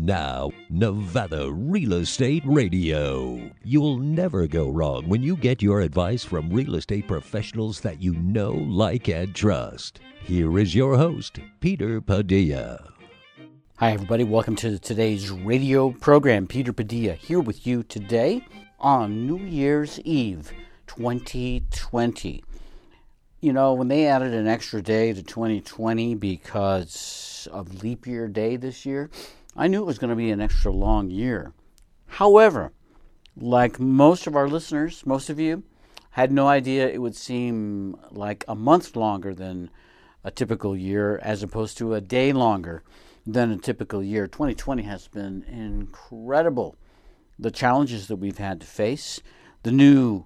Now, Nevada Real Estate Radio. You'll never go wrong when you get your advice from real estate professionals that you know, like, and trust. Here is your host, Peter Padilla. Hi, everybody. Welcome to today's radio program. Peter Padilla here with you today on New Year's Eve 2020. You know, when they added an extra day to 2020 because of leap year day this year, I knew it was going to be an extra long year. However, like most of our listeners, most of you, had no idea it would seem like a month longer than a typical year as opposed to a day longer than a typical year. 2020 has been incredible. The challenges that we've had to face, the new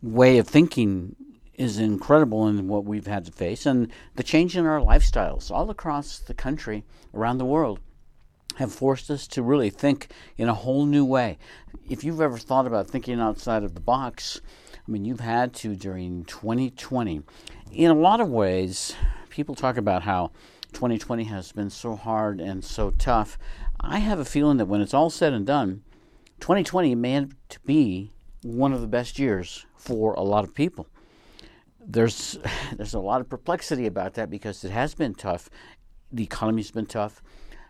way of thinking is incredible in what we've had to face, and the change in our lifestyles all across the country, around the world have forced us to really think in a whole new way. If you've ever thought about thinking outside of the box, I mean, you've had to during 2020. In a lot of ways, people talk about how 2020 has been so hard and so tough. I have a feeling that when it's all said and done, 2020 may to be one of the best years for a lot of people. There's there's a lot of perplexity about that because it has been tough. The economy's been tough.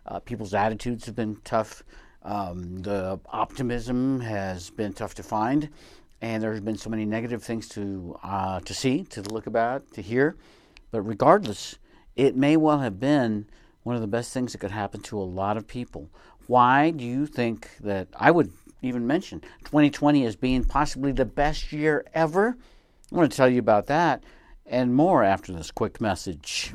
Uh, people's attitudes have been tough. Um, the optimism has been tough to find, and there's been so many negative things to uh, to see, to look about, to hear. But regardless, it may well have been one of the best things that could happen to a lot of people. Why do you think that I would even mention 2020 as being possibly the best year ever? I want to tell you about that and more after this quick message.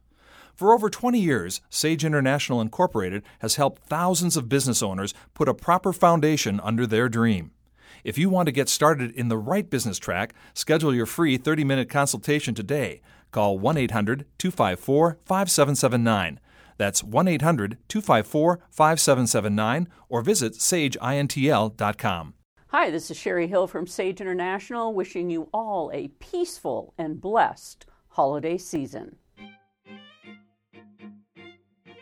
For over 20 years, Sage International Incorporated has helped thousands of business owners put a proper foundation under their dream. If you want to get started in the right business track, schedule your free 30 minute consultation today. Call 1 800 254 5779. That's 1 800 254 5779 or visit sageintl.com. Hi, this is Sherry Hill from Sage International, wishing you all a peaceful and blessed holiday season.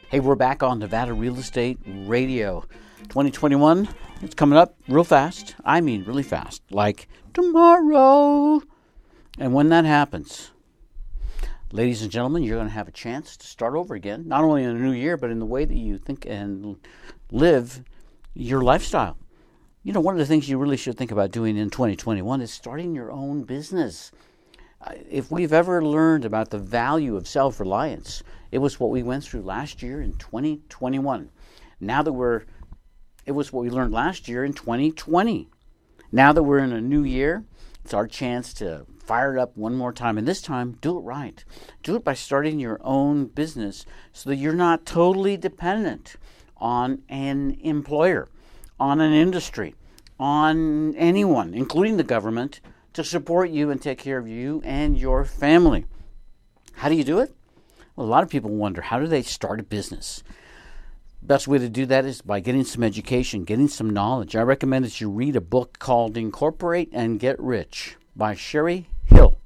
Hey, we're back on Nevada Real Estate Radio. 2021, it's coming up real fast. I mean, really fast, like tomorrow. And when that happens, ladies and gentlemen, you're going to have a chance to start over again, not only in the new year, but in the way that you think and live your lifestyle. You know, one of the things you really should think about doing in 2021 is starting your own business. If we've ever learned about the value of self reliance, it was what we went through last year in 2021. Now that we're, it was what we learned last year in 2020. Now that we're in a new year, it's our chance to fire it up one more time. And this time, do it right. Do it by starting your own business so that you're not totally dependent on an employer, on an industry, on anyone, including the government, to support you and take care of you and your family. How do you do it? Well, a lot of people wonder how do they start a business? Best way to do that is by getting some education, getting some knowledge. I recommend that you read a book called Incorporate and Get Rich by Sherry Hill.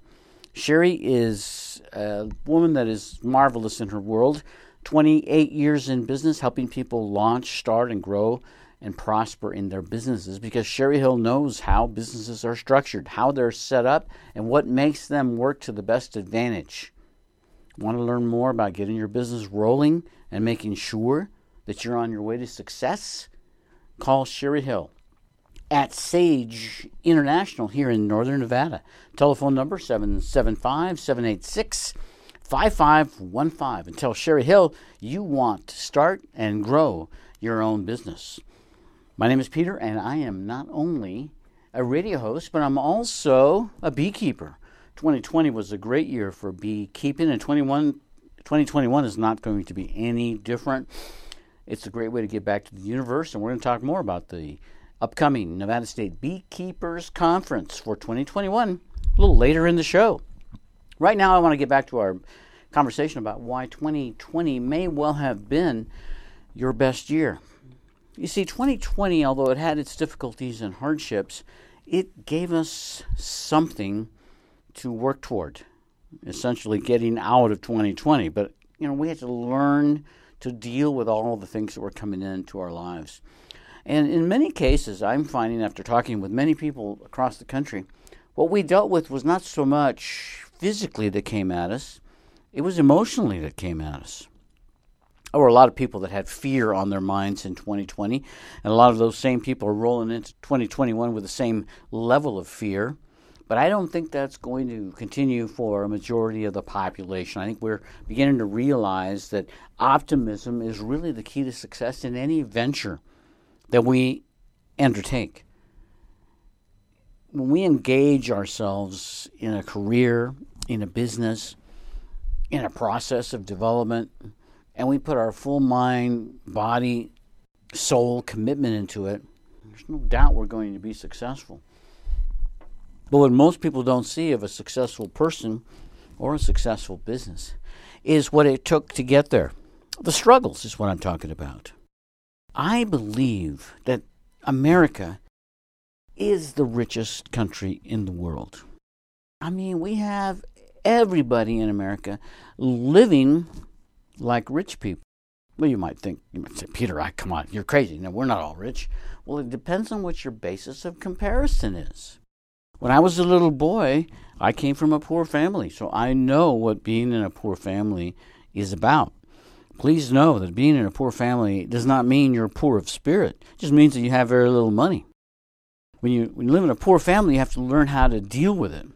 Sherry is a woman that is marvelous in her world. 28 years in business, helping people launch, start, and grow and prosper in their businesses because Sherry Hill knows how businesses are structured, how they're set up, and what makes them work to the best advantage. Want to learn more about getting your business rolling and making sure that you're on your way to success? Call Sherry Hill at Sage International here in Northern Nevada. Telephone number 775 786 5515. And tell Sherry Hill you want to start and grow your own business. My name is Peter, and I am not only a radio host, but I'm also a beekeeper. 2020 was a great year for beekeeping, and 21, 2021 is not going to be any different. It's a great way to get back to the universe, and we're going to talk more about the upcoming Nevada State Beekeepers Conference for 2021 a little later in the show. Right now, I want to get back to our conversation about why 2020 may well have been your best year. You see, 2020, although it had its difficulties and hardships, it gave us something to work toward, essentially getting out of 2020. But, you know, we had to learn to deal with all the things that were coming into our lives. And in many cases, I'm finding after talking with many people across the country, what we dealt with was not so much physically that came at us, it was emotionally that came at us. There were a lot of people that had fear on their minds in 2020, and a lot of those same people are rolling into 2021 with the same level of fear. But I don't think that's going to continue for a majority of the population. I think we're beginning to realize that optimism is really the key to success in any venture that we undertake. When we engage ourselves in a career, in a business, in a process of development, and we put our full mind, body, soul commitment into it, there's no doubt we're going to be successful. But what most people don't see of a successful person or a successful business is what it took to get there. The struggles is what I'm talking about. I believe that America is the richest country in the world. I mean, we have everybody in America living like rich people. Well, you might think, you might say, Peter, I, come on, you're crazy. No, we're not all rich. Well, it depends on what your basis of comparison is. When I was a little boy, I came from a poor family, so I know what being in a poor family is about. Please know that being in a poor family does not mean you're poor of spirit. It just means that you have very little money. When you, when you live in a poor family, you have to learn how to deal with it,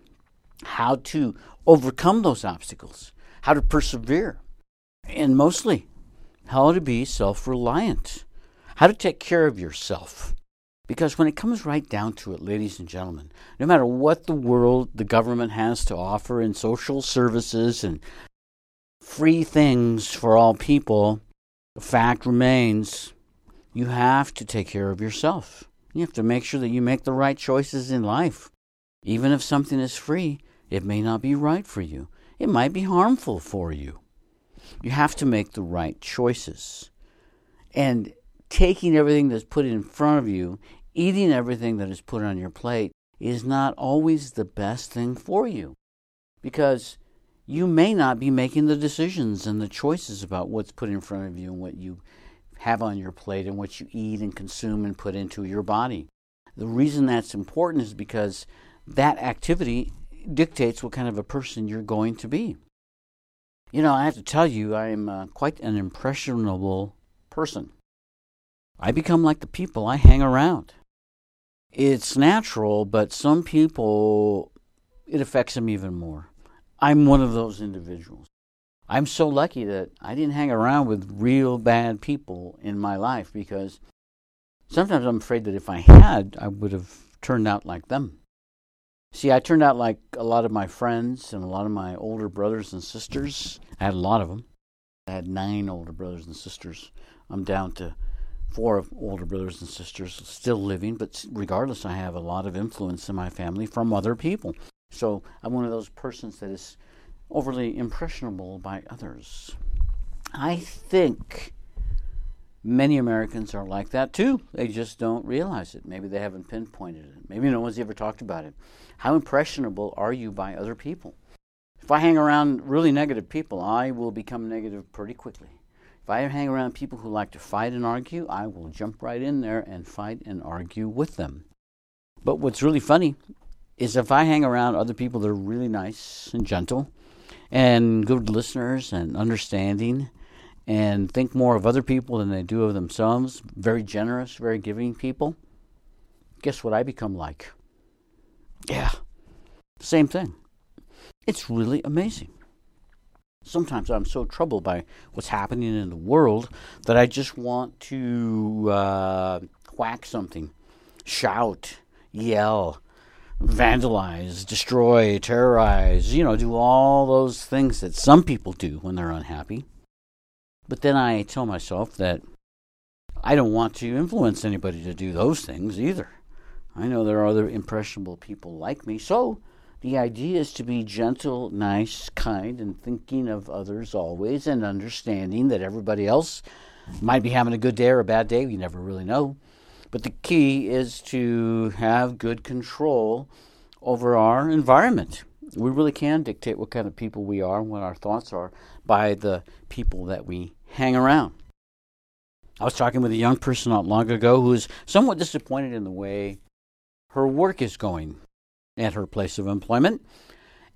how to overcome those obstacles, how to persevere, and mostly how to be self reliant, how to take care of yourself. Because when it comes right down to it, ladies and gentlemen, no matter what the world, the government has to offer in social services and free things for all people, the fact remains you have to take care of yourself. You have to make sure that you make the right choices in life. Even if something is free, it may not be right for you. It might be harmful for you. You have to make the right choices. And taking everything that's put in front of you, eating everything that is put on your plate, is not always the best thing for you. Because you may not be making the decisions and the choices about what's put in front of you and what you have on your plate and what you eat and consume and put into your body. The reason that's important is because that activity dictates what kind of a person you're going to be. You know, I have to tell you, I am uh, quite an impressionable person. I become like the people I hang around. It's natural, but some people, it affects them even more. I'm one of those individuals. I'm so lucky that I didn't hang around with real bad people in my life because sometimes I'm afraid that if I had, I would have turned out like them. See, I turned out like a lot of my friends and a lot of my older brothers and sisters. I had a lot of them. I had nine older brothers and sisters. I'm down to four older brothers and sisters still living, but regardless, I have a lot of influence in my family from other people. So I'm one of those persons that is overly impressionable by others. I think many Americans are like that too. They just don't realize it. Maybe they haven't pinpointed it. Maybe no one's ever talked about it. How impressionable are you by other people? If I hang around really negative people, I will become negative pretty quickly. If I hang around people who like to fight and argue, I will jump right in there and fight and argue with them. But what's really funny is if I hang around other people that are really nice and gentle and good listeners and understanding and think more of other people than they do of themselves, very generous, very giving people, guess what I become like? Yeah, same thing. It's really amazing. Sometimes I'm so troubled by what's happening in the world that I just want to uh, whack something, shout, yell, vandalize, destroy, terrorize, you know, do all those things that some people do when they're unhappy. But then I tell myself that I don't want to influence anybody to do those things either. I know there are other impressionable people like me. So the idea is to be gentle, nice, kind, and thinking of others always and understanding that everybody else might be having a good day or a bad day. You never really know. But the key is to have good control over our environment. We really can dictate what kind of people we are and what our thoughts are by the people that we hang around. I was talking with a young person not long ago who is somewhat disappointed in the way her work is going at her place of employment.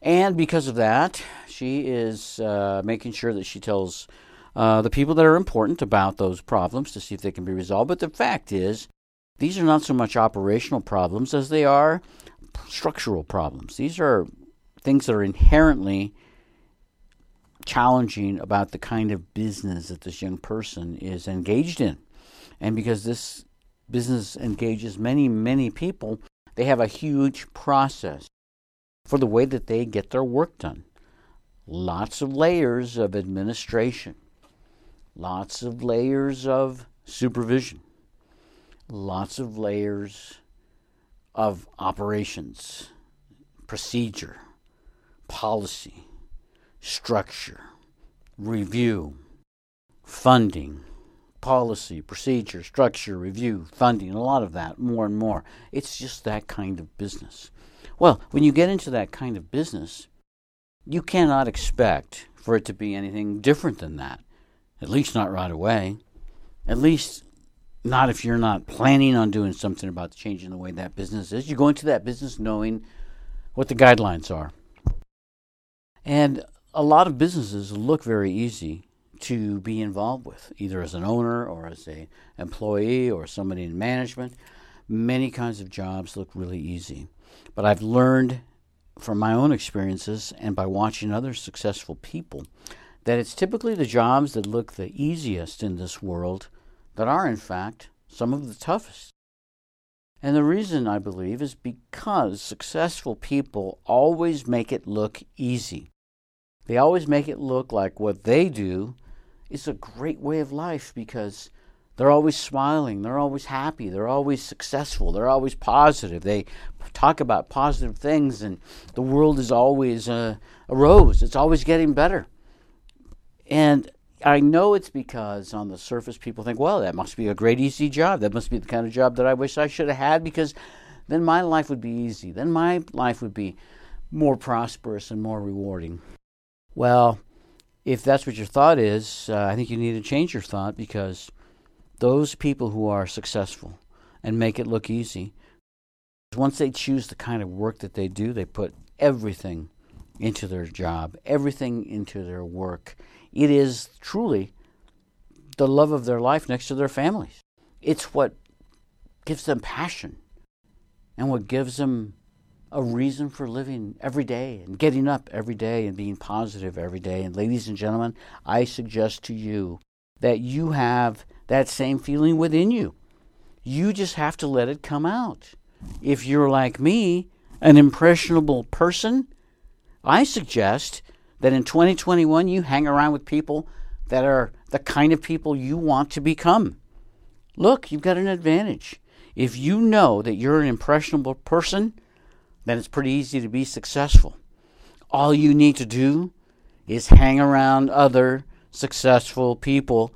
And because of that, she is uh, making sure that she tells uh, the people that are important about those problems to see if they can be resolved. But the fact is, these are not so much operational problems as they are structural problems. These are things that are inherently challenging about the kind of business that this young person is engaged in. And because this business engages many, many people, they have a huge process for the way that they get their work done. Lots of layers of administration, lots of layers of supervision, lots of layers of operations, procedure, policy, structure, review, funding, policy, procedure, structure, review, funding, a lot of that, more and more. It's just that kind of business. Well, when you get into that kind of business, you cannot expect for it to be anything different than that. At least not right away. At least not if you're not planning on doing something about changing the way that business is. You go into that business knowing what the guidelines are. And a lot of businesses look very easy to be involved with, either as an owner or as a employee or somebody in management. Many kinds of jobs look really easy. But I've learned from my own experiences and by watching other successful people that it's typically the jobs that look the easiest in this world that are, in fact, some of the toughest. And the reason I believe is because successful people always make it look easy. They always make it look like what they do is a great way of life because they're always smiling, they're always happy, they're always successful, they're always positive. They talk about positive things, and the world is always uh, a, a rose, it's always getting better. And I know it's because on the surface people think, well, that must be a great, easy job. That must be the kind of job that I wish I should have had because then my life would be easy. Then my life would be more prosperous and more rewarding. Well, if that's what your thought is, uh, I think you need to change your thought because those people who are successful and make it look easy, once they choose the kind of work that they do, they put everything into their job, everything into their work. It is truly the love of their life next to their families. It's what gives them passion and what gives them a reason for living every day and getting up every day and being positive every day. And, ladies and gentlemen, I suggest to you that you have that same feeling within you. You just have to let it come out. If you're like me, an impressionable person, I suggest that in 2021 you hang around with people that are the kind of people you want to become. Look, you've got an advantage. If you know that you're an impressionable person, then it's pretty easy to be successful. All you need to do is hang around other successful people,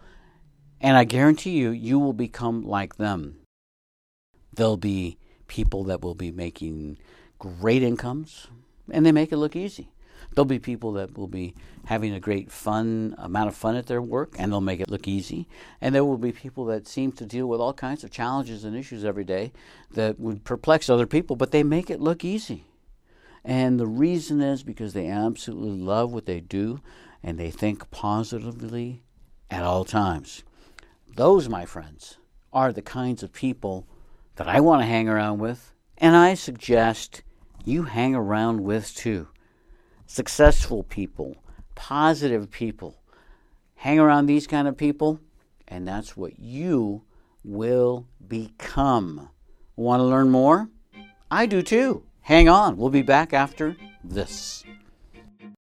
and I guarantee you, you will become like them. There'll be people that will be making great incomes, and they make it look easy. There'll be people that will be having a great fun amount of fun at their work and they'll make it look easy. And there will be people that seem to deal with all kinds of challenges and issues every day that would perplex other people, but they make it look easy. And the reason is because they absolutely love what they do and they think positively at all times. Those, my friends, are the kinds of people that I want to hang around with, and I suggest you hang around with too successful people, positive people. Hang around these kind of people, and that's what you will become. Want to learn more? I do too. Hang on, we'll be back after this.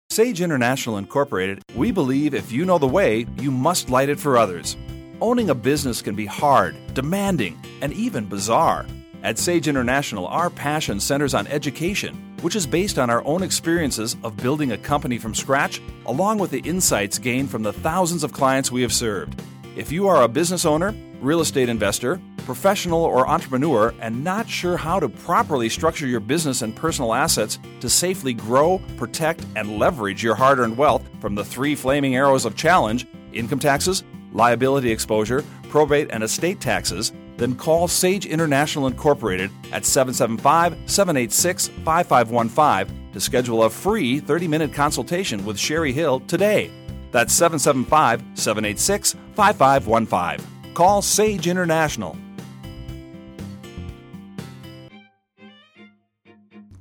Sage International Incorporated, we believe if you know the way, you must light it for others. Owning a business can be hard, demanding, and even bizarre. At Sage International, our passion centers on education, which is based on our own experiences of building a company from scratch, along with the insights gained from the thousands of clients we have served. If you are a business owner, real estate investor, professional, or entrepreneur and not sure how to properly structure your business and personal assets to safely grow, protect, and leverage your hard earned wealth from the three flaming arrows of challenge income taxes, liability exposure, probate, and estate taxes then call Sage International Incorporated at 775 786 5515 to schedule a free 30 minute consultation with Sherry Hill today. That's 775 786 5515. Call Sage International.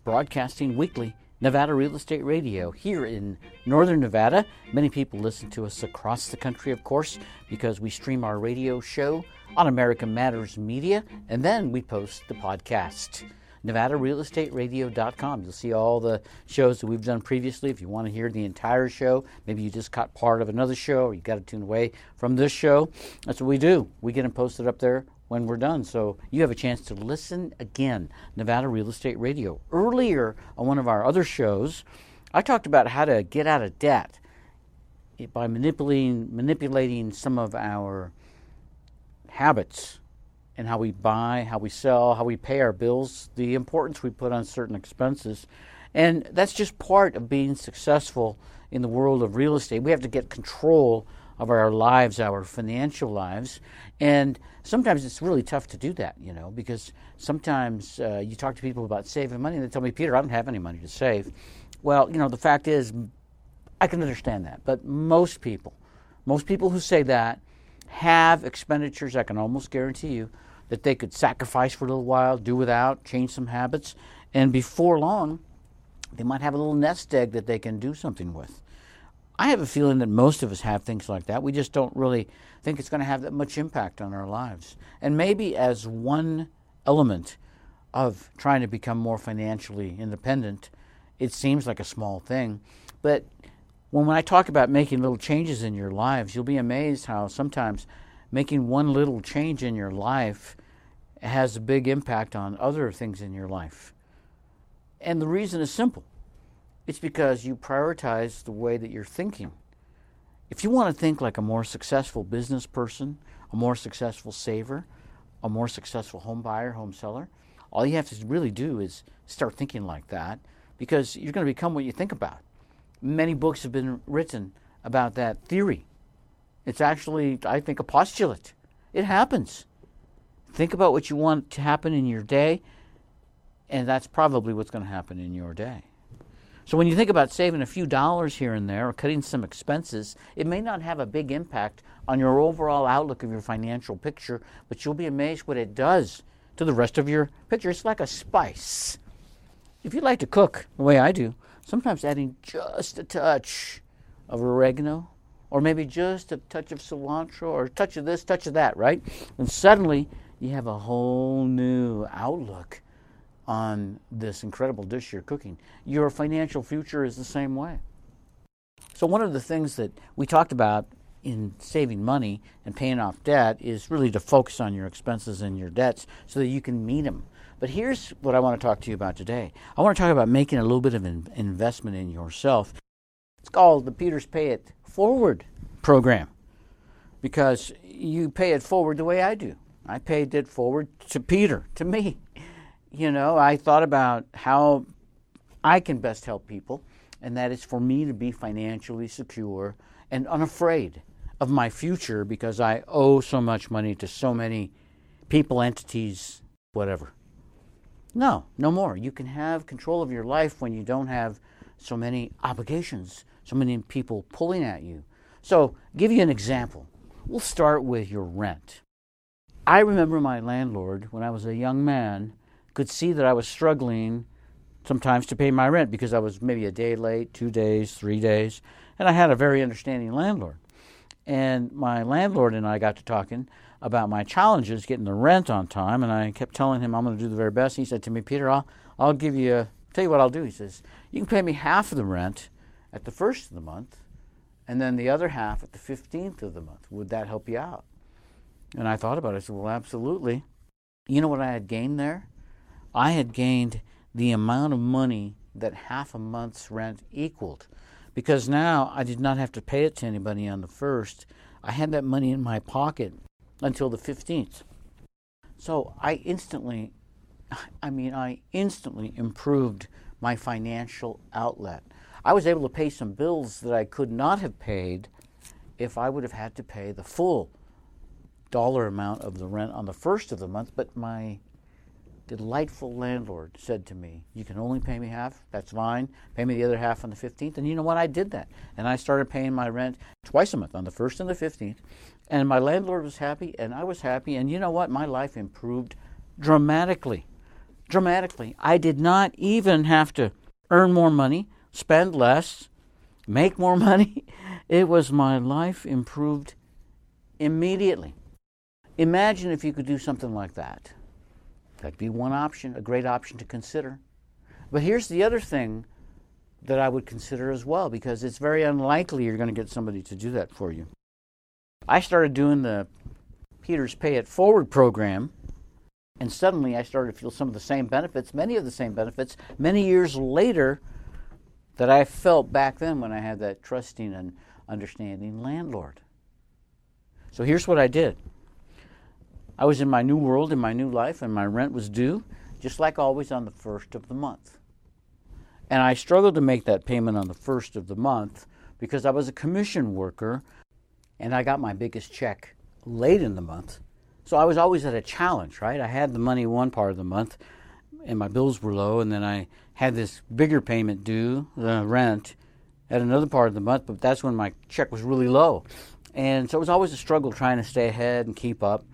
Broadcasting weekly, Nevada Real Estate Radio here in Northern Nevada. Many people listen to us across the country, of course, because we stream our radio show on American Matters Media, and then we post the podcast. NevadaRealEstateRadio.com. You'll see all the shows that we've done previously. If you want to hear the entire show, maybe you just caught part of another show or you got to tune away from this show, that's what we do. We get them posted up there when we're done. So you have a chance to listen again. Nevada Real Estate Radio. Earlier on one of our other shows, I talked about how to get out of debt by manipulating manipulating some of our habits and how we buy, how we sell, how we pay our bills, the importance we put on certain expenses. And that's just part of being successful in the world of real estate. We have to get control of our lives, our financial lives. And sometimes it's really tough to do that, you know, because sometimes uh, you talk to people about saving money and they tell me, Peter, I don't have any money to save. Well, you know, the fact is, I can understand that. But most people, most people who say that, have expenditures I can almost guarantee you that they could sacrifice for a little while, do without, change some habits, and before long, they might have a little nest egg that they can do something with. I have a feeling that most of us have things like that. We just don't really think it's going to have that much impact on our lives. And maybe as one element of trying to become more financially independent, it seems like a small thing. But when, when I talk about making little changes in your lives, you'll be amazed how sometimes making one little change in your life has a big impact on other things in your life. And the reason is simple it's because you prioritize the way that you're thinking. If you want to think like a more successful business person, a more successful saver, a more successful home buyer, home seller, all you have to really do is start thinking like that because you're going to become what you think about many books have been written about that theory. It's actually, I think, a postulate. It happens. Think about what you want to happen in your day, and that's probably what's going to happen in your day. So when you think about saving a few dollars here and there or cutting some expenses, it may not have a big impact on your overall outlook of your financial picture, but you'll be amazed what it does to the rest of your picture. It's like a spice. If you like to cook the way I do, sometimes adding just a touch of oregano or maybe just a touch of cilantro or a touch of this, touch of that, right? And suddenly you have a whole new outlook on this incredible dish you're cooking. Your financial future is the same way. So, one of the things that we talked about in saving money and paying off debt is really to focus on your expenses and your debts so that you can meet them but here's what I want to talk to you about today. I want to talk about making a little bit of an investment in yourself. It's called the Peters Pay It Forward program because you pay it forward the way I do. I paid it forward to Peter, to me. You know, I thought about how I can best help people, and that is for me to be financially secure and unafraid of my future because I owe so much money to so many people, entities, whatever. No, no more. You can have control of your life when you don't have so many obligations, so many people pulling at you. So, give you an example. We'll start with your rent. I remember my landlord, when I was a young man, could see that I was struggling sometimes to pay my rent because I was maybe a day late, two days, three days, and I had a very understanding landlord. And my landlord and I got to talking, about my challenges getting the rent on time, and I kept telling him I'm going to do the very best. He said to me, Peter, I'll, I'll give you, tell you what I'll do. He says, you can pay me half of the rent at the first of the month, and then the other half at the 15th of the month. Would that help you out? And I thought about it. I said, Well, absolutely. You know what I had gained there? I had gained the amount of money that half a month's rent equaled. Because now I did not have to pay it to anybody on the first. I had that money in my pocket until the 15th. So I instantly, I mean, I instantly improved my financial outlet. I was able to pay some bills that I could not have paid if I would have had to pay the full dollar amount of the rent on the first of the month, but my delightful landlord said to me, You can only pay me half, that's fine. Pay me the other half on the 15th. And you know what? I did that. And I started paying my rent twice a month, on the 1st and the 15th. And my landlord was happy, and I was happy. And you know what? My life improved dramatically. Dramatically. I did not even have to earn more money, spend less, make more money. It was my life improved immediately. Imagine if you could do something like that. That'd be one option, a great option to consider. But here's the other thing that I would consider as well, because it's very unlikely you're going to get somebody to do that for you. I started doing the Peter's Pay It Forward program, and suddenly I started to feel some of the same benefits, many of the same benefits, many years later that I felt back then when I had that trusting and understanding landlord. So here's what I did I was in my new world, in my new life, and my rent was due, just like always, on the first of the month. And I struggled to make that payment on the first of the month because I was a commission worker and I got my biggest check late in the month. So I was always at a challenge, right? I had the money one part of the month and my bills were low, and then I had this bigger payment due, the rent, at another part of the month, but that's when my check was really low. And so it was always a struggle trying to stay ahead and keep up.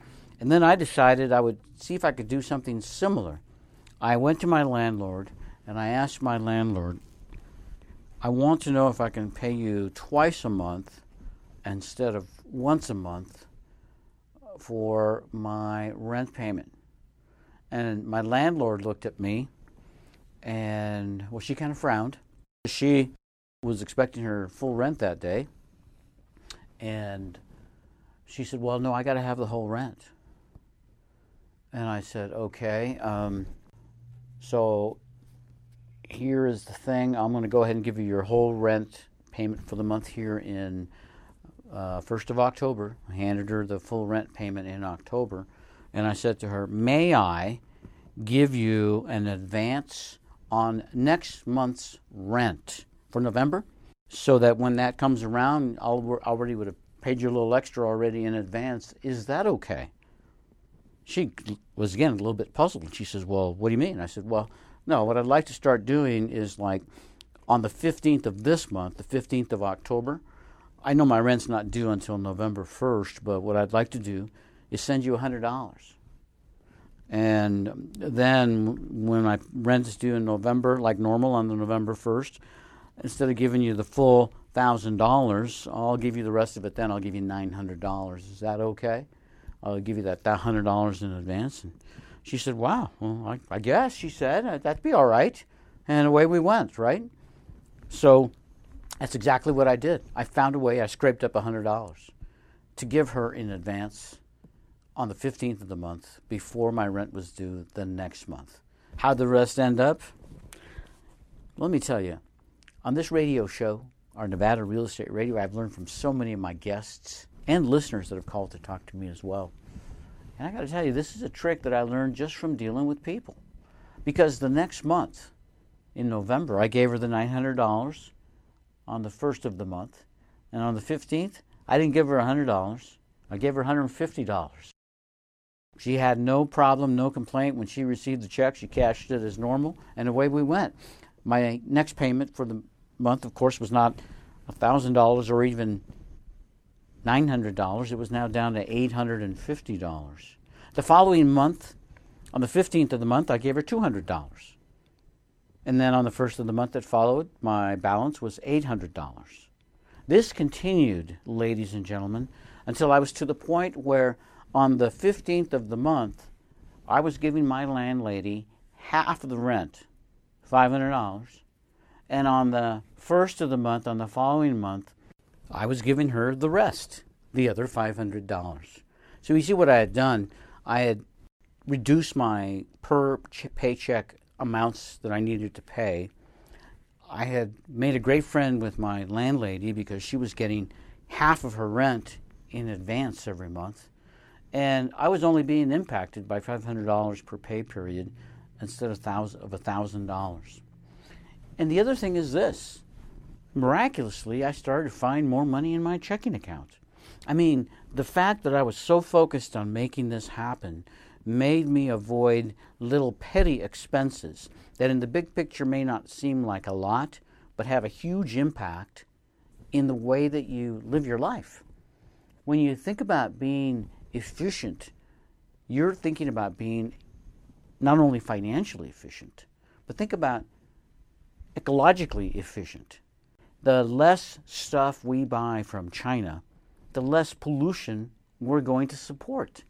And then I decided I would see if I could do something similar. I went to my landlord and I asked my landlord, I want to know if I can pay you twice a month instead of once a month for my rent payment. And my landlord looked at me and, well, she kind of frowned. She was expecting her full rent that day. And she said, Well, no, I got to have the whole rent. And I said, okay. Um, so here is the thing. I'm going to go ahead and give you your whole rent payment for the month here in uh, 1st of October. I handed her the full rent payment in October. And I said to her, may I give you an advance on next month's rent for November? So that when that comes around, I already would have paid you a little extra already in advance. Is that okay? she was again a little bit puzzled. She says, Well, what do you mean? I said, Well, no, what I'd like to start doing is like on the 15th of this month, the 15th of October. I know my rent's not due until November 1st, but what I'd like to do is send you $100. And then when my rent is due in November, like normal on the November 1st, instead of giving you the full $1,000, I'll give you the rest of it then. I'll give you $900. Is that okay? I'll give you that, that hundred dollars in advance. And she said, Wow, well, I, I guess, she said, that'd be all right. And away we went, right? So that's exactly what I did. I found a way, I scraped up a hundred dollars to give her in advance on the 15th of the month before my rent was due the next month. How'd the rest end up? Let me tell you, on this radio show, our Nevada Real Estate Radio, I've learned from so many of my guests and listeners that have called to talk to me as well. And I got to tell you, this is a trick that I learned just from dealing with people. Because the next month, in November, I gave her the $900 on the first of the month. And on the 15th, I didn't give her $100. I gave her $150. She had no problem, no complaint. When she received the check, she cashed it as normal, and away we went. My next payment for the month, of course, was not $1,000 or even $900. It was now down to $850. The following month, on the 15th of the month, I gave her $200. And then on the first of the month that followed, my balance was $800. This continued, ladies and gentlemen, until I was to the point where on the 15th of the month, I was giving my landlady half of the rent, $500. And on the first of the month, on the following month, I was giving her the rest, the other $500. So you see what I had done. I had reduced my per paycheck amounts that I needed to pay. I had made a great friend with my landlady because she was getting half of her rent in advance every month. And I was only being impacted by $500 per pay period instead of $1,000. And the other thing is this miraculously, I started to find more money in my checking account. I mean, the fact that I was so focused on making this happen made me avoid little petty expenses that in the big picture may not seem like a lot, but have a huge impact in the way that you live your life. When you think about being efficient, you're thinking about being not only financially efficient, but think about ecologically efficient. The less stuff we buy from China, the less pollution we're going to support.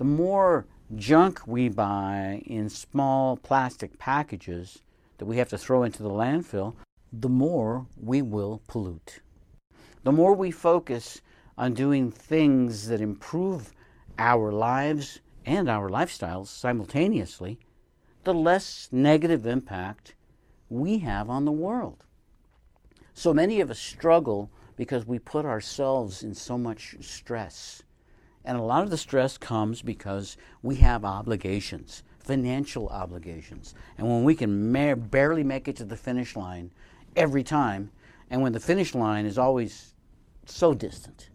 The more junk we buy in small plastic packages that we have to throw into the landfill, the more we will pollute. The more we focus on doing things that improve our lives and our lifestyles simultaneously, the less negative impact we have on the world. So many of us struggle because we put ourselves in so much stress. And a lot of the stress comes because we have obligations, financial obligations. And when we can ma- barely make it to the finish line every time, and when the finish line is always so distant,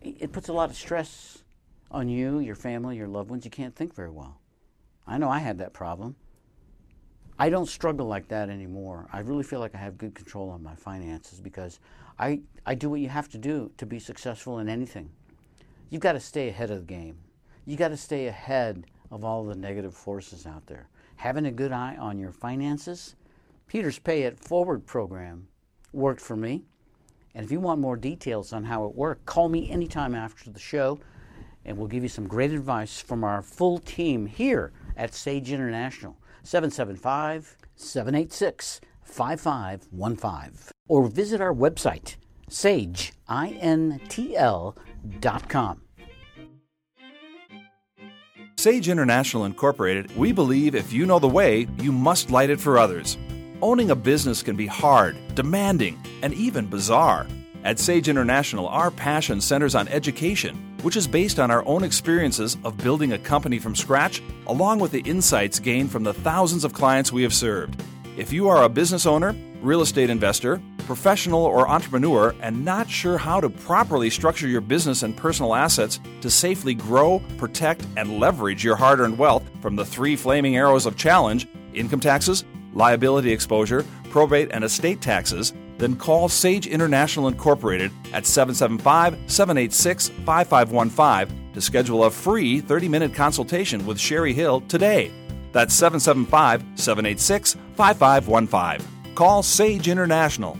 it puts a lot of stress on you, your family, your loved ones. You can't think very well. I know I had that problem. I don't struggle like that anymore. I really feel like I have good control on my finances because I, I do what you have to do to be successful in anything. You've got to stay ahead of the game. You've got to stay ahead of all the negative forces out there. Having a good eye on your finances, Peter's Pay It Forward program worked for me. And if you want more details on how it worked, call me anytime after the show, and we'll give you some great advice from our full team here at Sage International. 775 786 5515. Or visit our website, sageintl.com. Sage International Incorporated, we believe if you know the way, you must light it for others. Owning a business can be hard, demanding, and even bizarre. At Sage International, our passion centers on education, which is based on our own experiences of building a company from scratch, along with the insights gained from the thousands of clients we have served. If you are a business owner, real estate investor, professional, or entrepreneur and not sure how to properly structure your business and personal assets to safely grow, protect, and leverage your hard earned wealth from the three flaming arrows of challenge income taxes, liability exposure, probate, and estate taxes, then call Sage International Incorporated at 775 786 5515 to schedule a free 30 minute consultation with Sherry Hill today. That's 775 786 5515. Call Sage International.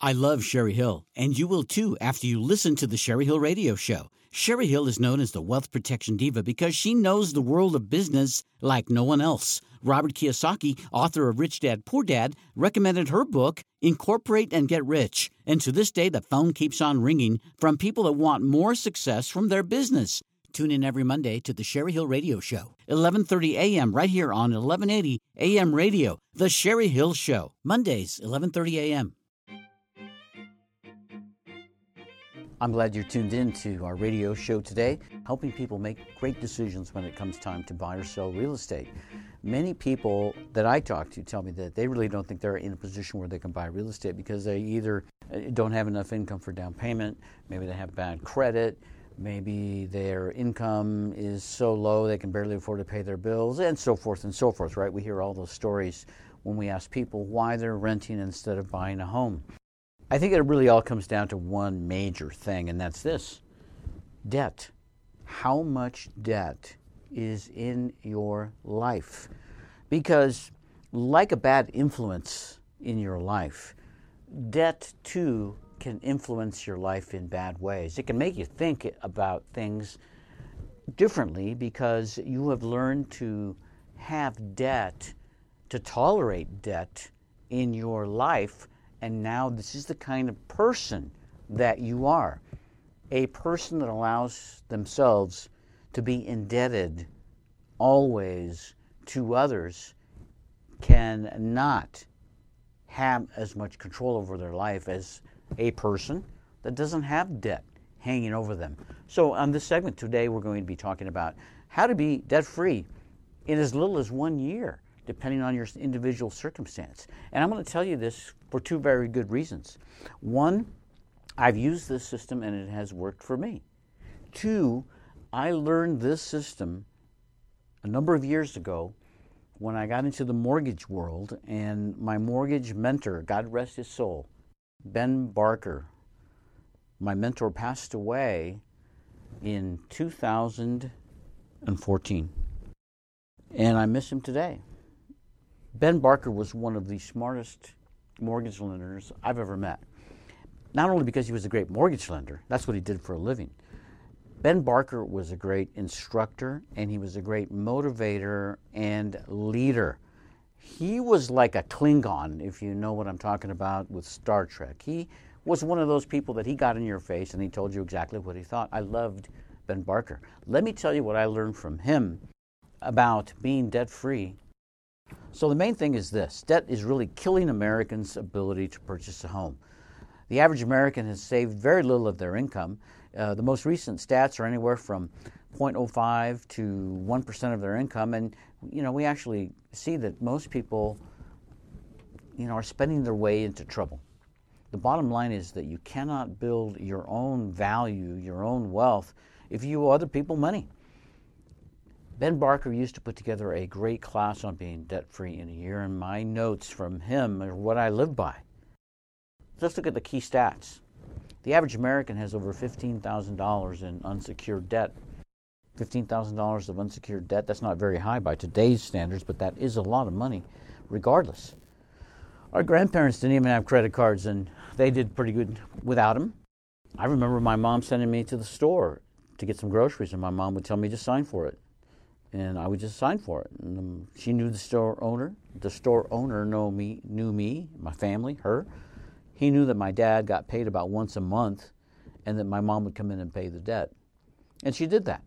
I love Sherry Hill, and you will too after you listen to the Sherry Hill Radio Show. Sherry Hill is known as the wealth protection diva because she knows the world of business like no one else. Robert Kiyosaki, author of Rich Dad Poor Dad, recommended her book, Incorporate and Get Rich. And to this day, the phone keeps on ringing from people that want more success from their business. Tune in every Monday to the Sherry Hill Radio Show, 11:30 a.m. right here on 1180 a.m. radio. The Sherry Hill Show, Mondays, 11:30 a.m. I'm glad you're tuned in to our radio show today, helping people make great decisions when it comes time to buy or sell real estate. Many people that I talk to tell me that they really don't think they're in a position where they can buy real estate because they either uh, don't have enough income for down payment, maybe they have bad credit, maybe their income is so low they can barely afford to pay their bills, and so forth and so forth, right? We hear all those stories when we ask people why they're renting instead of buying a home. I think it really all comes down to one major thing, and that's this debt. How much debt is in your life? Because, like a bad influence in your life, debt too can influence your life in bad ways. It can make you think about things differently because you have learned to have debt, to tolerate debt in your life and now this is the kind of person that you are. A person that allows themselves to be indebted always to others cannot have as much control over their life as a person that doesn't have debt hanging over them. So, on this segment today, we're going to be talking about how to be debt free in as little as one year, depending on your individual circumstance. And I'm going to tell you this for two very good reasons. One, I've used this system and it has worked for me. Two, I learned this system a number of years ago when I got into the mortgage world, and my mortgage mentor, God rest his soul, Ben Barker, my mentor passed away in 2014. And I miss him today. Ben Barker was one of the smartest mortgage lenders I've ever met. Not only because he was a great mortgage lender, that's what he did for a living. Ben Barker was a great instructor and he was a great motivator and leader. He was like a Klingon, if you know what I'm talking about with Star Trek. He was one of those people that he got in your face and he told you exactly what he thought. I loved Ben Barker. Let me tell you what I learned from him about being debt free. So, the main thing is this debt is really killing Americans' ability to purchase a home. The average American has saved very little of their income. Uh, the most recent stats are anywhere from 0.05 to 1% of their income. And, you know, we actually see that most people, you know, are spending their way into trouble. The bottom line is that you cannot build your own value, your own wealth, if you owe other people money. Ben Barker used to put together a great class on being debt free in a year, and my notes from him are what I live by. Let's look at the key stats. The average American has over $15,000 in unsecured debt. $15,000 of unsecured debt, that's not very high by today's standards, but that is a lot of money regardless. Our grandparents didn't even have credit cards, and they did pretty good without them. I remember my mom sending me to the store to get some groceries, and my mom would tell me to sign for it, and I would just sign for it. And um, she knew the store owner. The store owner know me, knew me, my family, her. He knew that my dad got paid about once a month, and that my mom would come in and pay the debt, and she did that.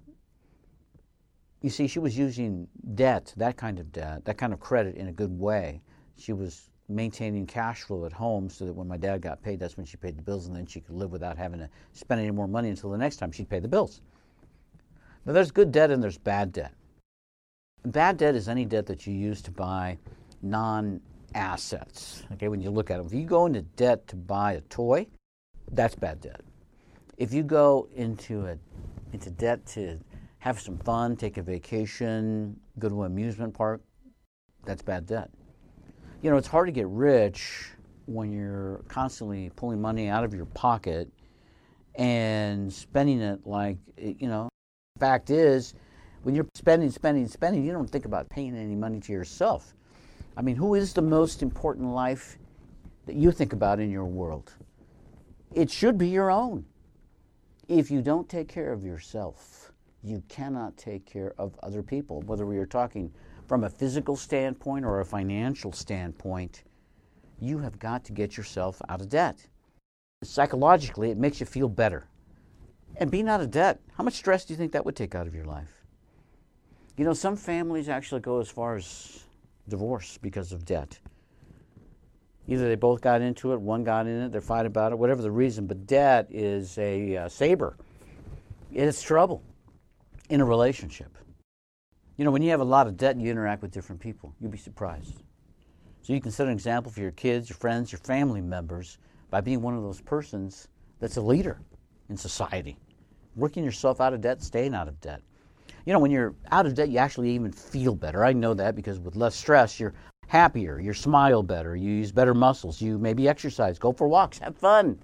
You see, she was using debt, that kind of debt, that kind of credit, in a good way. She was maintaining cash flow at home so that when my dad got paid, that's when she paid the bills, and then she could live without having to spend any more money until the next time she'd pay the bills. Now, there's good debt and there's bad debt. Bad debt is any debt that you use to buy non assets. Okay, when you look at them, if you go into debt to buy a toy, that's bad debt. If you go into a into debt to have some fun, take a vacation, go to an amusement park, that's bad debt you know, it's hard to get rich when you're constantly pulling money out of your pocket and spending it like, you know, fact is, when you're spending, spending, spending, you don't think about paying any money to yourself. I mean, who is the most important life that you think about in your world? It should be your own. If you don't take care of yourself, you cannot take care of other people, whether we are talking from a physical standpoint or a financial standpoint, you have got to get yourself out of debt. Psychologically, it makes you feel better. And being out of debt, how much stress do you think that would take out of your life? You know, some families actually go as far as divorce because of debt. Either they both got into it, one got in it, they're fighting about it, whatever the reason, but debt is a uh, saber. It's trouble in a relationship. You know, when you have a lot of debt and you interact with different people, you'll be surprised. So you can set an example for your kids, your friends, your family members by being one of those persons that's a leader in society. Working yourself out of debt, staying out of debt. You know, when you're out of debt, you actually even feel better. I know that because with less stress, you're happier, you smile better, you use better muscles, you maybe exercise, go for walks, have fun.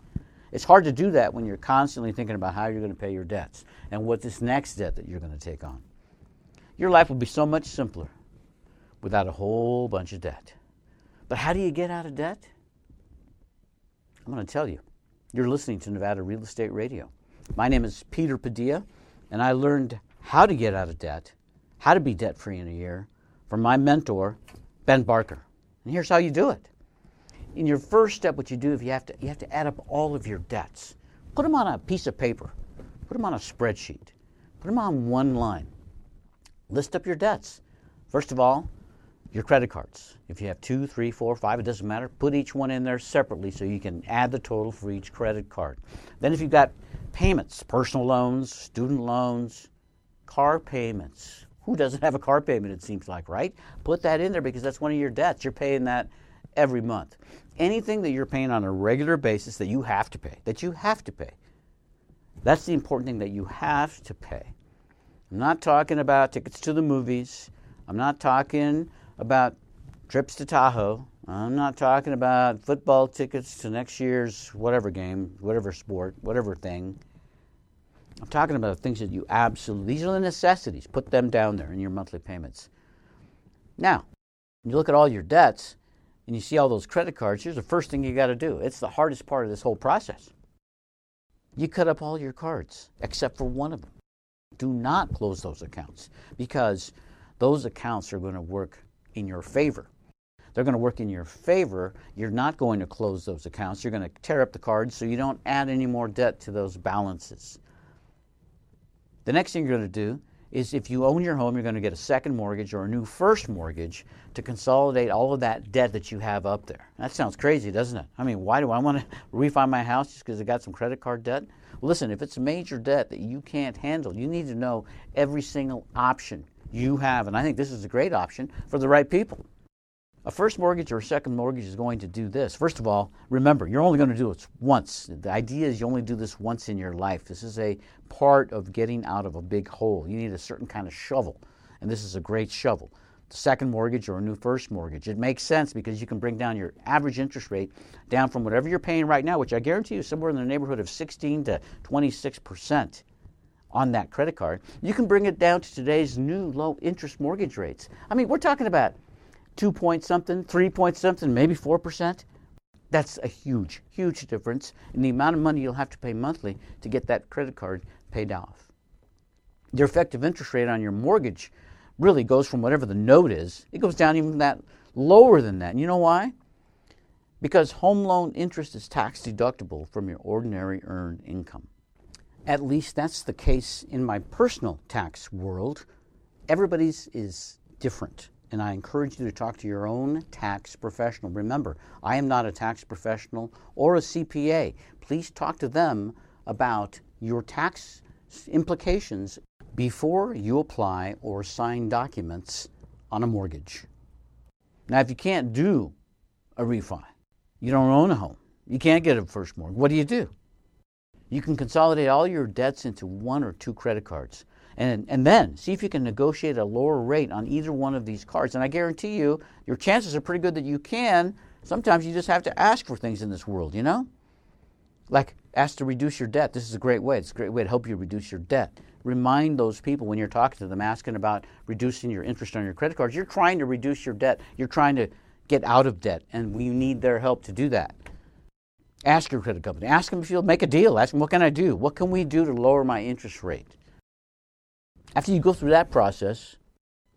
It's hard to do that when you're constantly thinking about how you're going to pay your debts and what this next debt that you're going to take on. Your life will be so much simpler without a whole bunch of debt. But how do you get out of debt? I'm going to tell you. You're listening to Nevada Real Estate Radio. My name is Peter Padilla, and I learned how to get out of debt, how to be debt free in a year from my mentor, Ben Barker. And here's how you do it. In your first step, what you do is you have to, you have to add up all of your debts. Put them on a piece of paper. Put them on a spreadsheet. Put them on one line. List up your debts. First of all, your credit cards. If you have two, three, four, five, it doesn't matter. Put each one in there separately so you can add the total for each credit card. Then, if you've got payments, personal loans, student loans, car payments. Who doesn't have a car payment, it seems like, right? Put that in there because that's one of your debts. You're paying that every month. Anything that you're paying on a regular basis that you have to pay, that you have to pay, that's the important thing that you have to pay. I'm not talking about tickets to the movies. I'm not talking about trips to Tahoe. I'm not talking about football tickets to next year's whatever game, whatever sport, whatever thing. I'm talking about things that you absolutely, these are the necessities. Put them down there in your monthly payments. Now, you look at all your debts and you see all those credit cards, here's the first thing you got to do. It's the hardest part of this whole process. You cut up all your cards except for one of them. Do not close those accounts because those accounts are going to work in your favor. They're going to work in your favor. You're not going to close those accounts. You're going to tear up the cards so you don't add any more debt to those balances. The next thing you're going to do is if you own your home, you're going to get a second mortgage or a new first mortgage to consolidate all of that debt that you have up there. That sounds crazy, doesn't it? I mean, why do I want to refi my house just because I got some credit card debt? Listen, if it's a major debt that you can't handle, you need to know every single option you have. And I think this is a great option for the right people. A first mortgage or a second mortgage is going to do this. First of all, remember, you're only going to do it once. The idea is you only do this once in your life. This is a part of getting out of a big hole. You need a certain kind of shovel, and this is a great shovel. The second mortgage or a new first mortgage. It makes sense because you can bring down your average interest rate down from whatever you're paying right now, which I guarantee you is somewhere in the neighborhood of 16 to 26 percent on that credit card. You can bring it down to today's new low interest mortgage rates. I mean, we're talking about two point something, three point something, maybe 4%. That's a huge, huge difference in the amount of money you'll have to pay monthly to get that credit card paid off. Your effective interest rate on your mortgage really goes from whatever the note is, it goes down even that lower than that. And you know why? Because home loan interest is tax deductible from your ordinary earned income. At least that's the case in my personal tax world. Everybody's is different and I encourage you to talk to your own tax professional. Remember, I am not a tax professional or a CPA. Please talk to them about your tax implications before you apply or sign documents on a mortgage. Now, if you can't do a refi, you don't own a home, you can't get a first mortgage, what do you do? You can consolidate all your debts into one or two credit cards. And, and then see if you can negotiate a lower rate on either one of these cards. And I guarantee you, your chances are pretty good that you can. Sometimes you just have to ask for things in this world, you know? Like ask to reduce your debt. This is a great way. It's a great way to help you reduce your debt. Remind those people when you're talking to them, asking about reducing your interest on your credit cards. You're trying to reduce your debt. You're trying to get out of debt, and we need their help to do that. Ask your credit company. Ask them if you'll make a deal. Ask them, what can I do? What can we do to lower my interest rate? After you go through that process,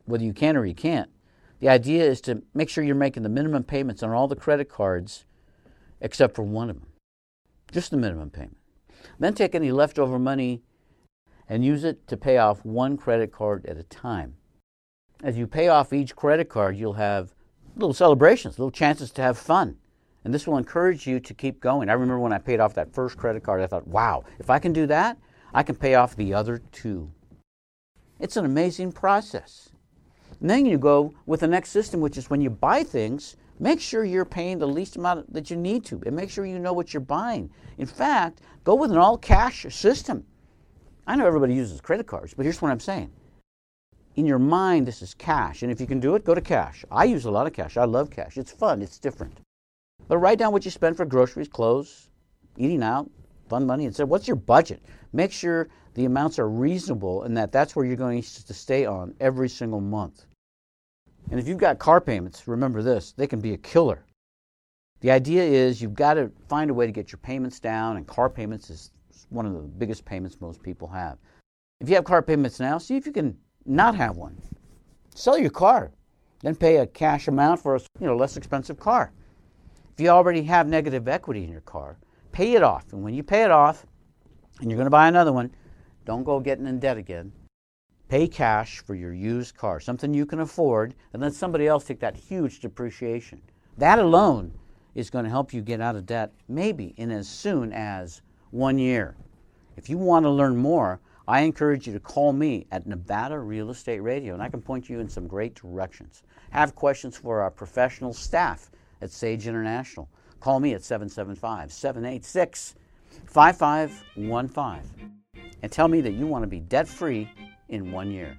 whether you can or you can't, the idea is to make sure you're making the minimum payments on all the credit cards except for one of them. Just the minimum payment. Then take any leftover money and use it to pay off one credit card at a time. As you pay off each credit card, you'll have little celebrations, little chances to have fun. And this will encourage you to keep going. I remember when I paid off that first credit card, I thought, wow, if I can do that, I can pay off the other two. It's an amazing process. And then you go with the next system, which is when you buy things, make sure you're paying the least amount that you need to and make sure you know what you're buying. In fact, go with an all cash system. I know everybody uses credit cards, but here's what I'm saying. In your mind, this is cash. And if you can do it, go to cash. I use a lot of cash. I love cash. It's fun, it's different. But write down what you spend for groceries, clothes, eating out, fun money, and say, what's your budget? Make sure the amounts are reasonable and that that's where you're going to stay on every single month. And if you've got car payments, remember this, they can be a killer. The idea is you've got to find a way to get your payments down, and car payments is one of the biggest payments most people have. If you have car payments now, see if you can not have one. Sell your car, then pay a cash amount for a you know, less expensive car. If you already have negative equity in your car, pay it off. And when you pay it off and you're going to buy another one, Don't go getting in debt again. Pay cash for your used car, something you can afford, and let somebody else take that huge depreciation. That alone is going to help you get out of debt maybe in as soon as one year. If you want to learn more, I encourage you to call me at Nevada Real Estate Radio, and I can point you in some great directions. Have questions for our professional staff at Sage International. Call me at 775 786 5515 and tell me that you want to be debt free in one year.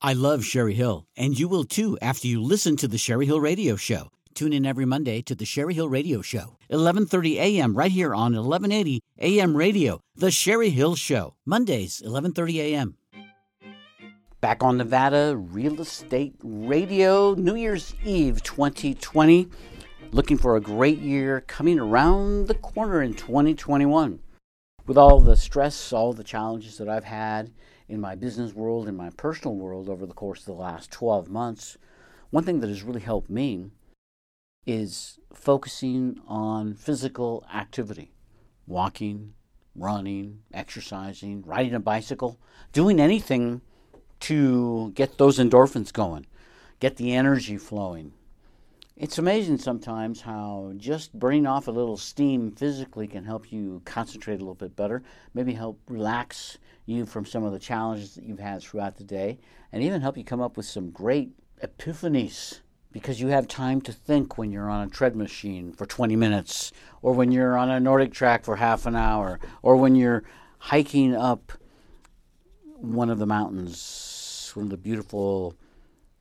I love Sherry Hill, and you will too after you listen to the Sherry Hill Radio Show. Tune in every Monday to the Sherry Hill Radio Show, 11:30 a.m. right here on 1180 a.m. radio. The Sherry Hill Show, Mondays, 11:30 a.m. Back on Nevada Real Estate Radio, New Year's Eve 2020. Looking for a great year coming around the corner in 2021. With all the stress, all the challenges that I've had, in my business world, in my personal world over the course of the last 12 months, one thing that has really helped me is focusing on physical activity walking, running, exercising, riding a bicycle, doing anything to get those endorphins going, get the energy flowing. It's amazing sometimes how just burning off a little steam physically can help you concentrate a little bit better, maybe help relax you from some of the challenges that you've had throughout the day, and even help you come up with some great epiphanies because you have time to think when you're on a tread machine for 20 minutes, or when you're on a NordicTrack for half an hour, or when you're hiking up one of the mountains, one of the beautiful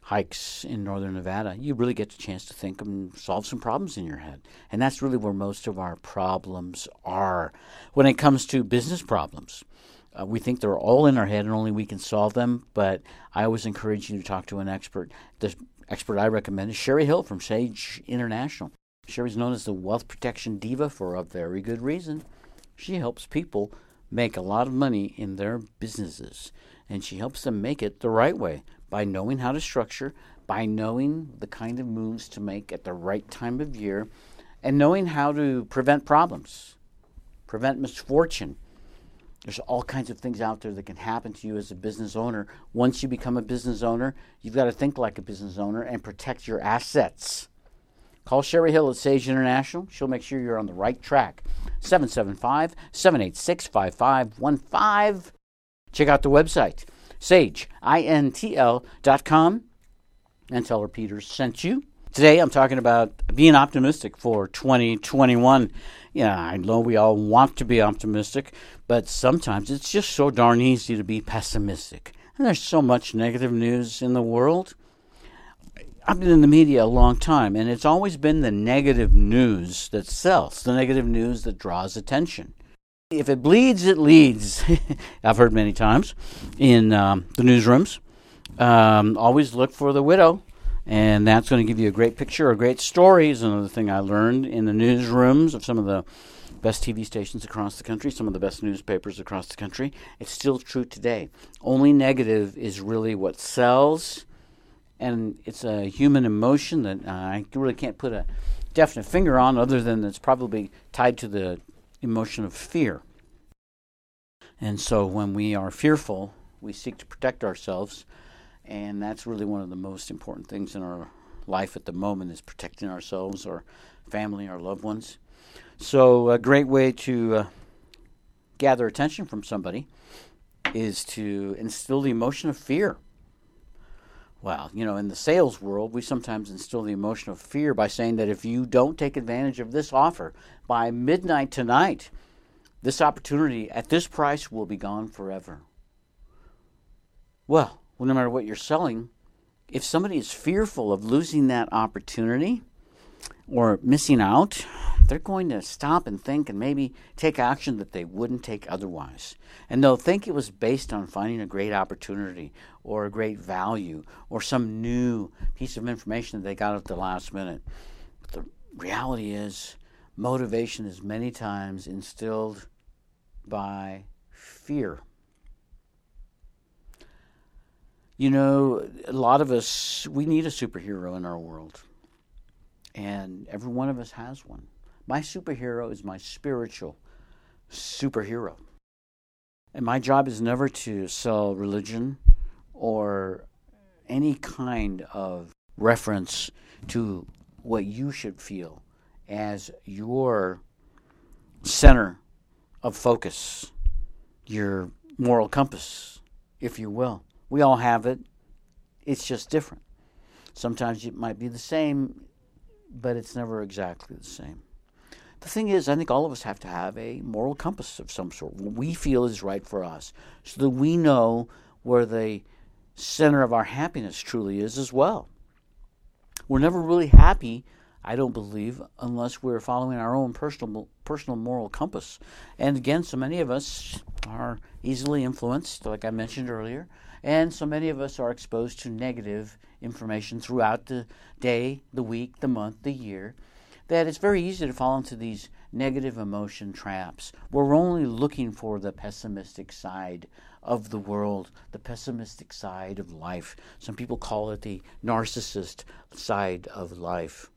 hikes in northern Nevada, you really get a chance to think and solve some problems in your head. And that's really where most of our problems are when it comes to business problems. Uh, we think they're all in our head and only we can solve them, but I always encourage you to talk to an expert. The expert I recommend is Sherry Hill from Sage International. Sherry's known as the wealth protection diva for a very good reason. She helps people make a lot of money in their businesses, and she helps them make it the right way by knowing how to structure, by knowing the kind of moves to make at the right time of year, and knowing how to prevent problems, prevent misfortune there's all kinds of things out there that can happen to you as a business owner. Once you become a business owner, you've got to think like a business owner and protect your assets. Call Sherry Hill at Sage International. She'll make sure you're on the right track. 775 786 5515. Check out the website, sageintl.com, and tell her Peters sent you. Today I'm talking about being optimistic for 2021. Yeah, I know we all want to be optimistic, but sometimes it's just so darn easy to be pessimistic. And there's so much negative news in the world. I've been in the media a long time, and it's always been the negative news that sells, the negative news that draws attention. If it bleeds, it leads. I've heard many times in um, the newsrooms. Um, always look for the widow and that's going to give you a great picture, a great story. Is another thing I learned in the newsrooms of some of the best TV stations across the country, some of the best newspapers across the country. It's still true today. Only negative is really what sells, and it's a human emotion that I really can't put a definite finger on, other than it's probably tied to the emotion of fear. And so when we are fearful, we seek to protect ourselves, and that's really one of the most important things in our life at the moment is protecting ourselves, our family, our loved ones. So, a great way to uh, gather attention from somebody is to instill the emotion of fear. Well, you know, in the sales world, we sometimes instill the emotion of fear by saying that if you don't take advantage of this offer by midnight tonight, this opportunity at this price will be gone forever. Well, well no matter what you're selling, if somebody is fearful of losing that opportunity or missing out, they're going to stop and think and maybe take action that they wouldn't take otherwise. And they'll think it was based on finding a great opportunity or a great value or some new piece of information that they got at the last minute. But the reality is, motivation is many times instilled by fear. You know, a lot of us, we need a superhero in our world. And every one of us has one. My superhero is my spiritual superhero. And my job is never to sell religion or any kind of reference to what you should feel as your center of focus, your moral compass, if you will. We all have it, it's just different. Sometimes it might be the same, but it's never exactly the same. The thing is, I think all of us have to have a moral compass of some sort, what we feel is right for us, so that we know where the center of our happiness truly is as well. We're never really happy, I don't believe, unless we're following our own personal personal moral compass. And again, so many of us are easily influenced, like I mentioned earlier, and so many of us are exposed to negative information throughout the day, the week, the month, the year that it's very easy to fall into these negative emotion traps. We're only looking for the pessimistic side of the world, the pessimistic side of life. Some people call it the narcissist side of life.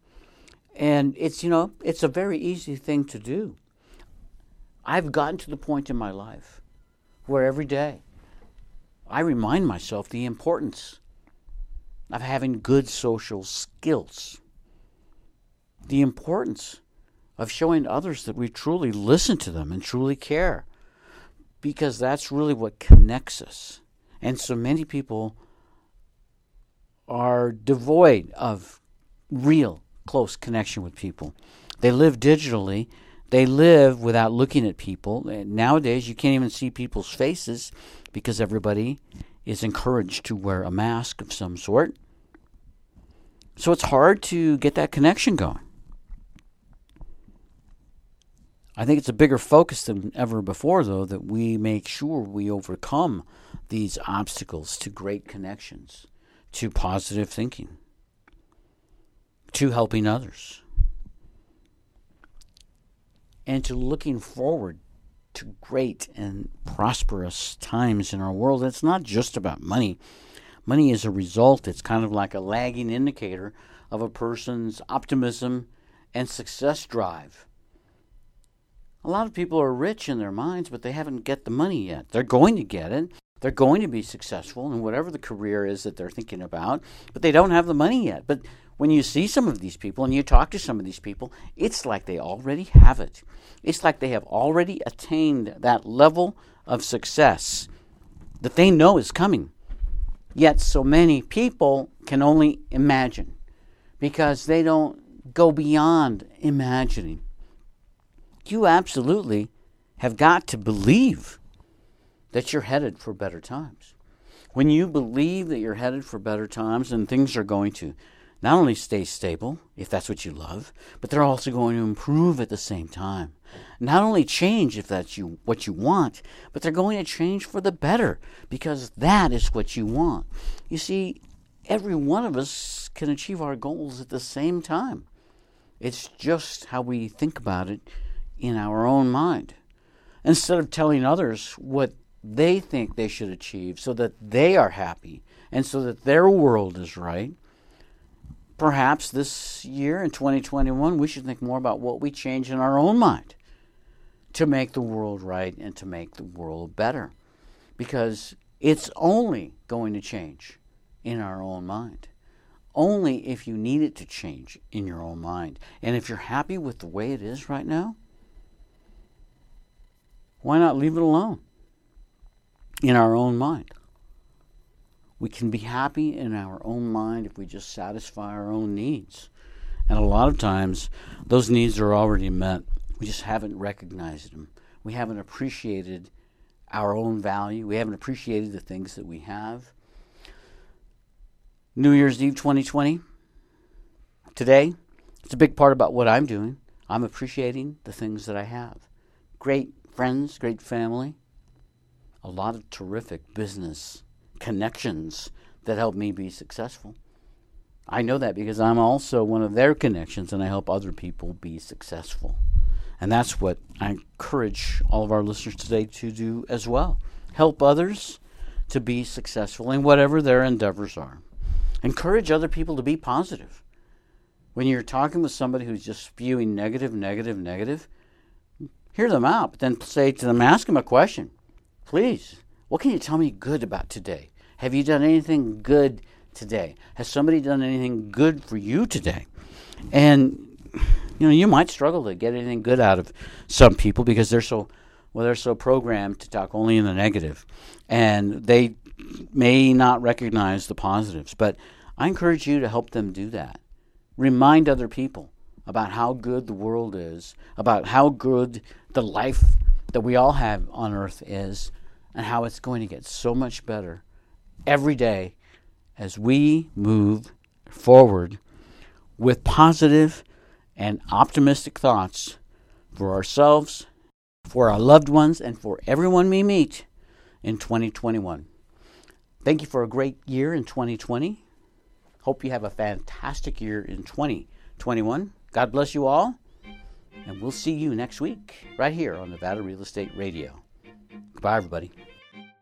And it's, you know, it's a very easy thing to do. I've gotten to the point in my life where every day I remind myself the importance of having good social skills the importance of showing others that we truly listen to them and truly care because that's really what connects us. And so many people are devoid of real close connection with people. They live digitally, they live without looking at people. And nowadays, you can't even see people's faces because everybody is encouraged to wear a mask of some sort. So it's hard to get that connection going. I think it's a bigger focus than ever before, though, that we make sure we overcome these obstacles to great connections, to positive thinking, to helping others, and to looking forward to great and prosperous times in our world. It's not just about money. Money is a result, it's kind of like a lagging indicator of a person's optimism and success drive. A lot of people are rich in their minds, but they haven't get the money yet. They're going to get it. They're going to be successful in whatever the career is that they're thinking about, but they don't have the money yet. But when you see some of these people and you talk to some of these people, it's like they already have it. It's like they have already attained that level of success that they know is coming. Yet so many people can only imagine because they don't go beyond imagining you absolutely have got to believe that you're headed for better times. When you believe that you're headed for better times and things are going to not only stay stable, if that's what you love, but they're also going to improve at the same time. Not only change if that's you what you want, but they're going to change for the better because that is what you want. You see, every one of us can achieve our goals at the same time. It's just how we think about it in our own mind instead of telling others what they think they should achieve so that they are happy and so that their world is right. Perhaps this year in 2021, we should think more about what we change in our own mind to make the world right and to make the world better. Because it's only going to change in our own mind. Only if you need it to change in your own mind. And if you're happy with the way it is right now, why not leave it alone in our own mind? We can be happy in our own mind if we just satisfy our own needs. And a lot of times, those needs are already met. We just haven't recognized them. We haven't appreciated our own value. We haven't appreciated the things that we have. New Year's Eve 2020, today, it's a big part about what I'm doing. I'm appreciating the things that I have. Great friends, great family, a lot of terrific business connections that help me be successful. I know that because I'm also one of their connections and I help other people be successful. And that's what I encourage all of our listeners today to do as well. Help others to be successful in whatever their endeavors are. Encourage other people to be positive. When you're talking with somebody who's just spewing negative, negative, negative, hear them out, but then say to them, ask them a question. Please, what can you tell me good about today? Have you done anything good today? Has somebody done anything good for you today? And you know, you might struggle to get anything good out of some people because they're so well, they're so programmed to talk only in the negative, and they may not recognize the positives. But I encourage you to help them do that. Remind other people about how good the world is, about how good the life that we all have on earth is, and how it's going to get so much better every day as we move forward with positive and optimistic thoughts for ourselves, for our loved ones, and for everyone we meet in 2021. Thank you for a great year in 2020. Hope you have a fantastic year in 2021. God bless you all. And we'll see you next week right here on Nevada Real Estate Radio. Goodbye, everybody.